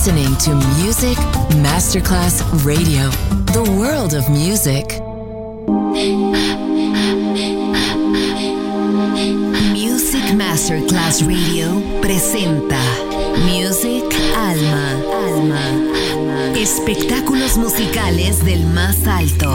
listening to Music Masterclass Radio, the world of music. Music Masterclass Radio presenta Music Alma. Alma. Espectáculos musicales del más alto.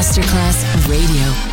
Masterclass Radio.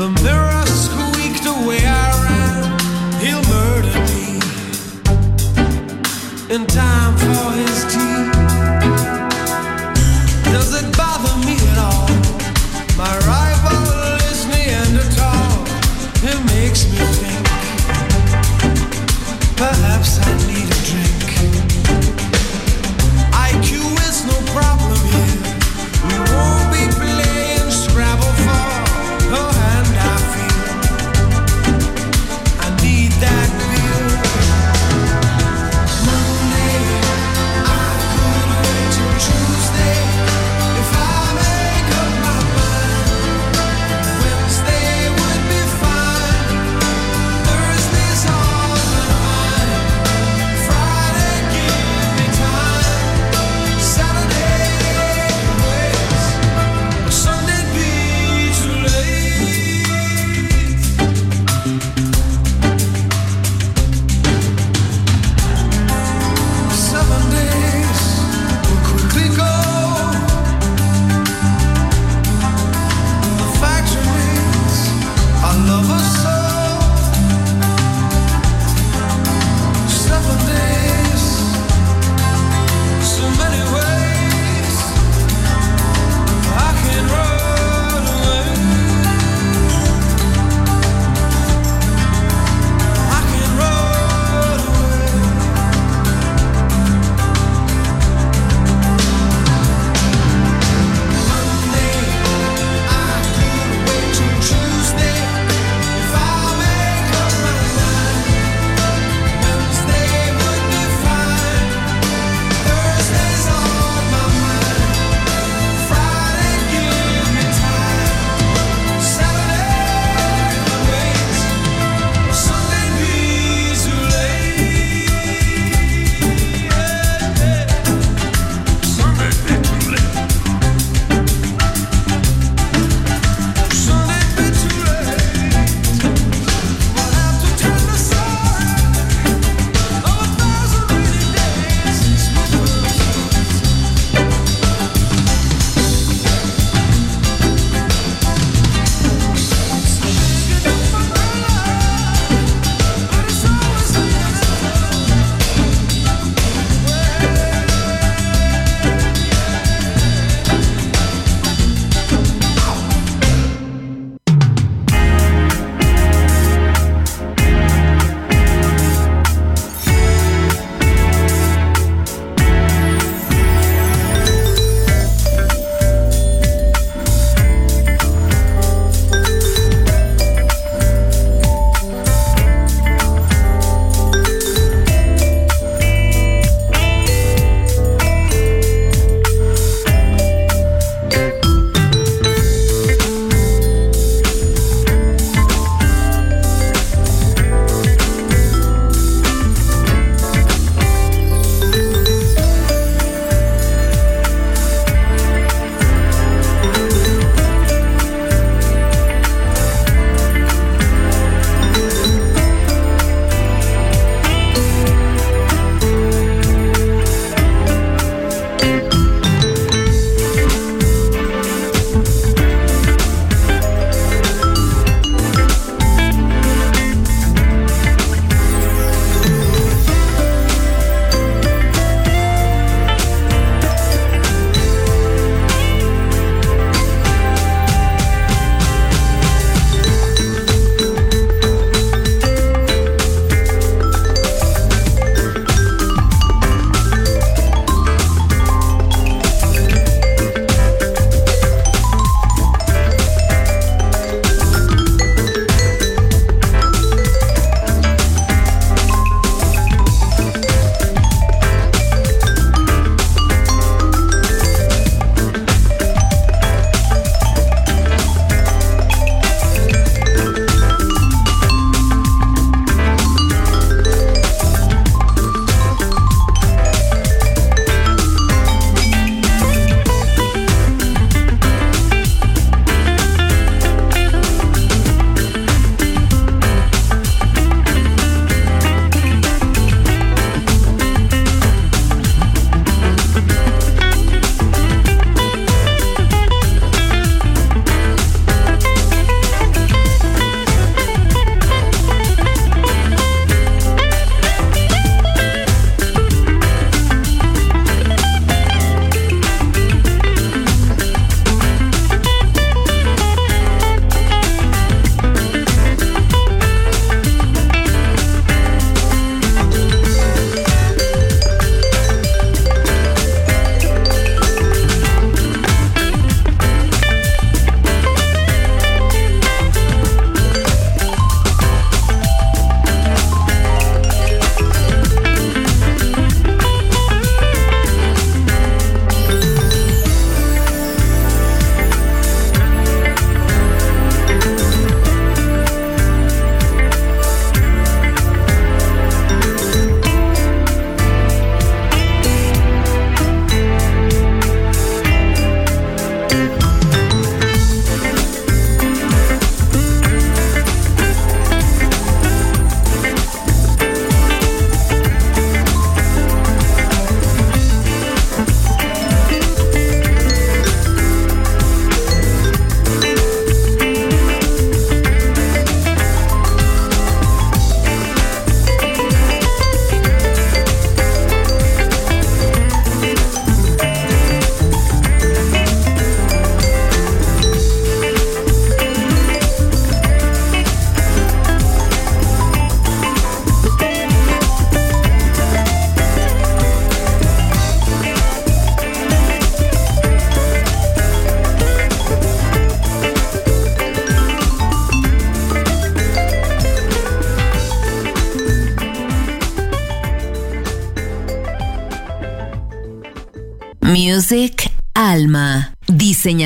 The mirror squeaked away. I ran. He'll murder me. In time.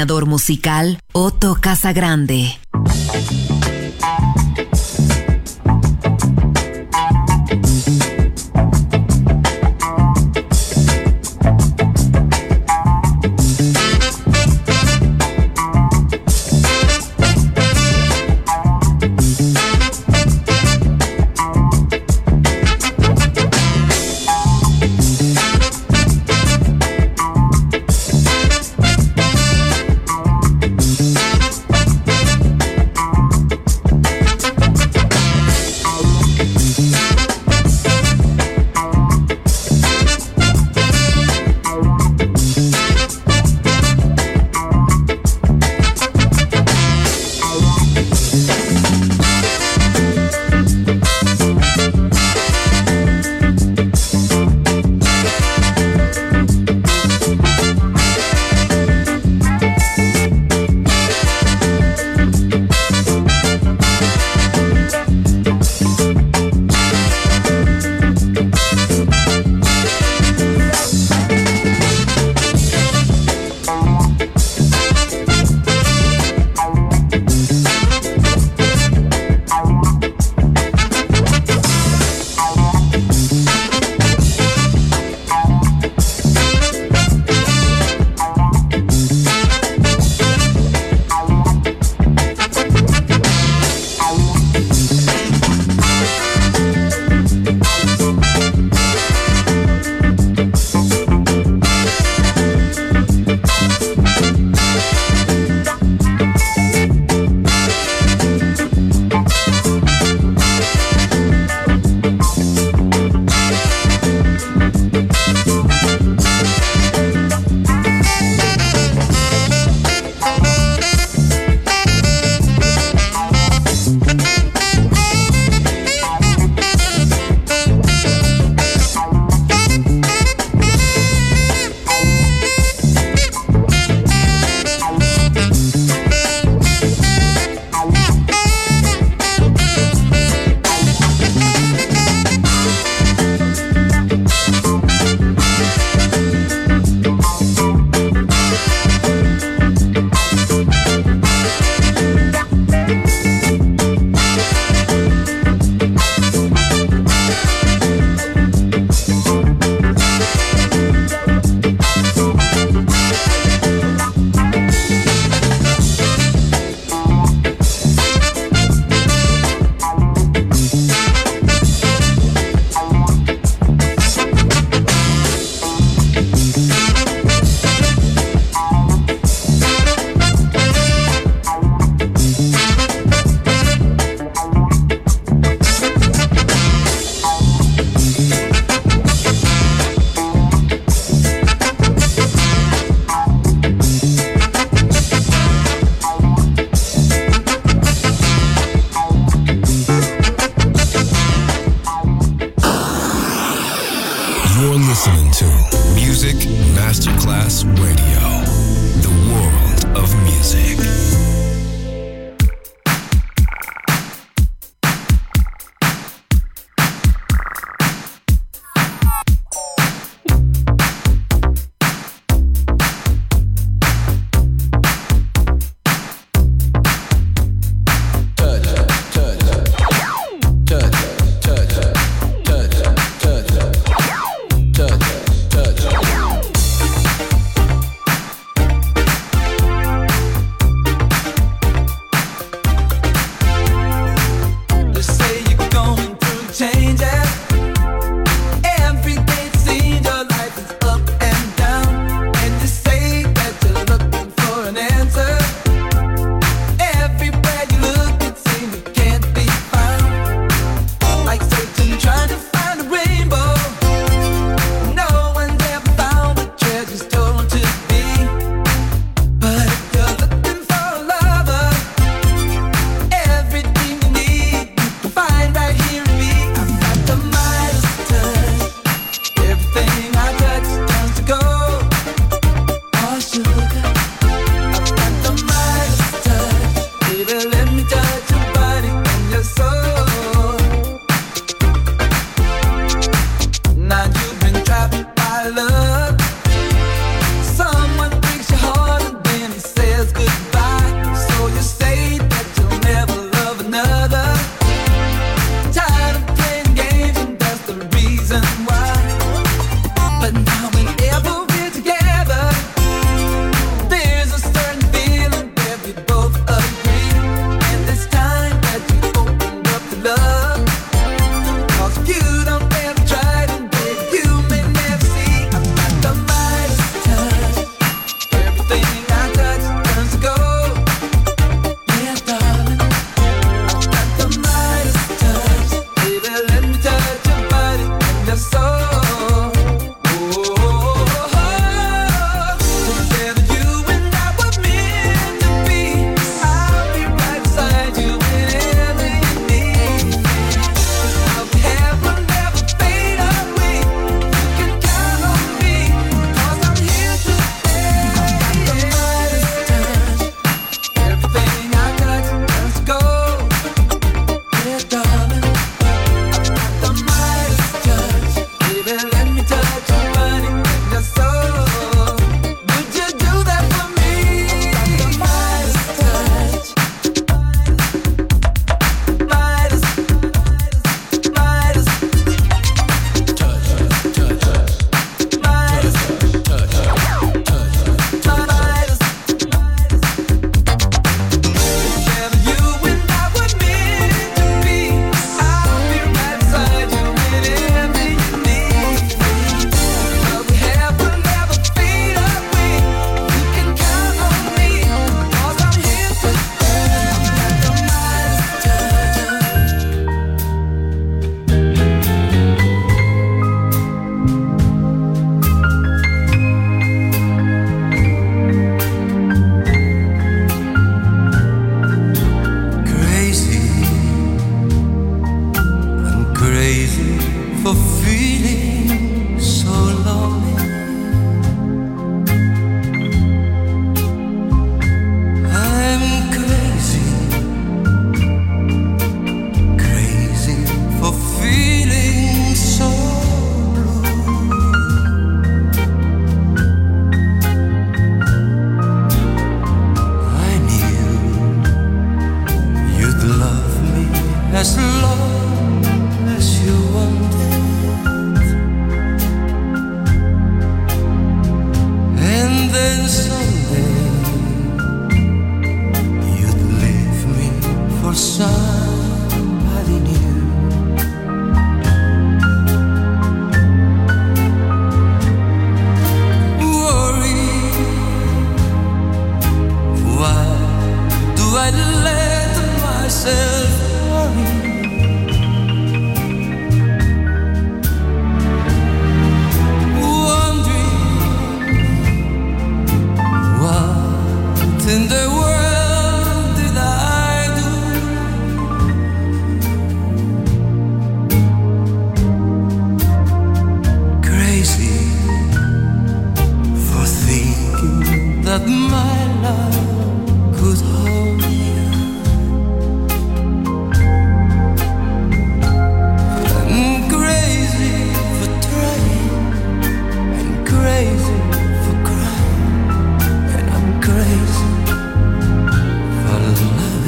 Diseñador musical Otto Casagrande.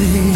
Loving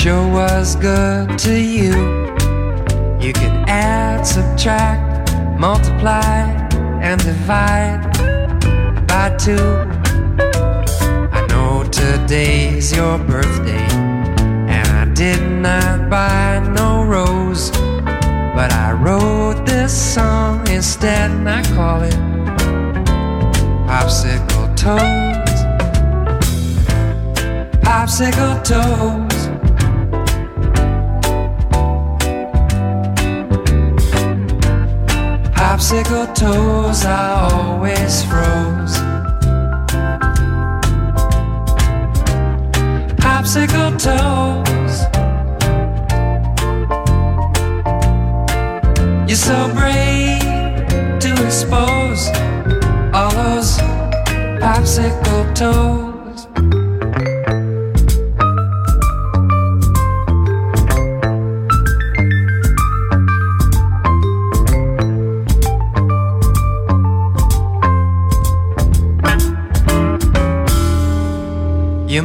Sure was good to you. You can add, subtract, multiply, and divide by two. I know today's your birthday, and I did not buy no rose. But I wrote this song instead, and I call it Popsicle Toes. Popsicle Toes. Popsicle toes I always froze. Popsicle toes. You're so brave to expose all those popsicle toes.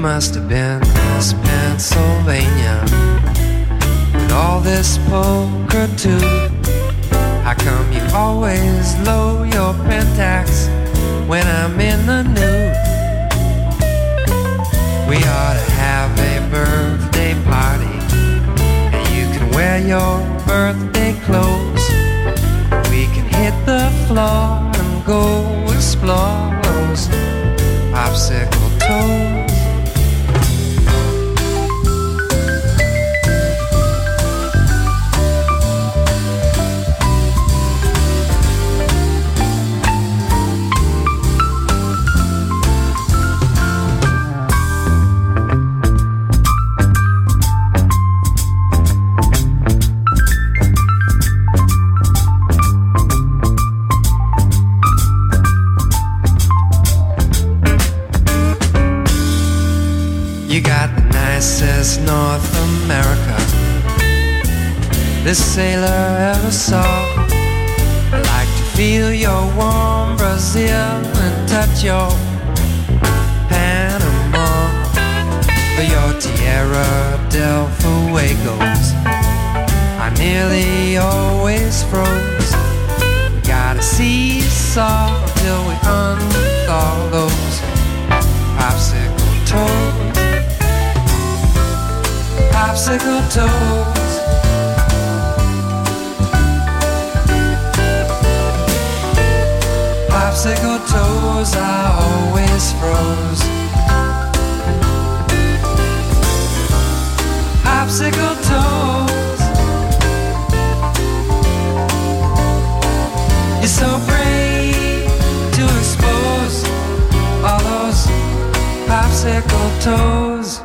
Must have been Miss Pennsylvania with all this poker too. How come you always low your pentax when I'm in the nude? We ought to have a birthday party, and you can wear your birthday clothes. We can hit the floor and go explore those popsicle toes. Sailor ever saw. I like to feel your warm Brazil and touch your Panama. For your Tierra del Fuegos, I nearly always froze. We gotta seesaw till we unthaw those popsicle toes popsicle toes. Popsicle toes, I always froze. Popsicle toes. You're so brave to expose all those popsicle toes.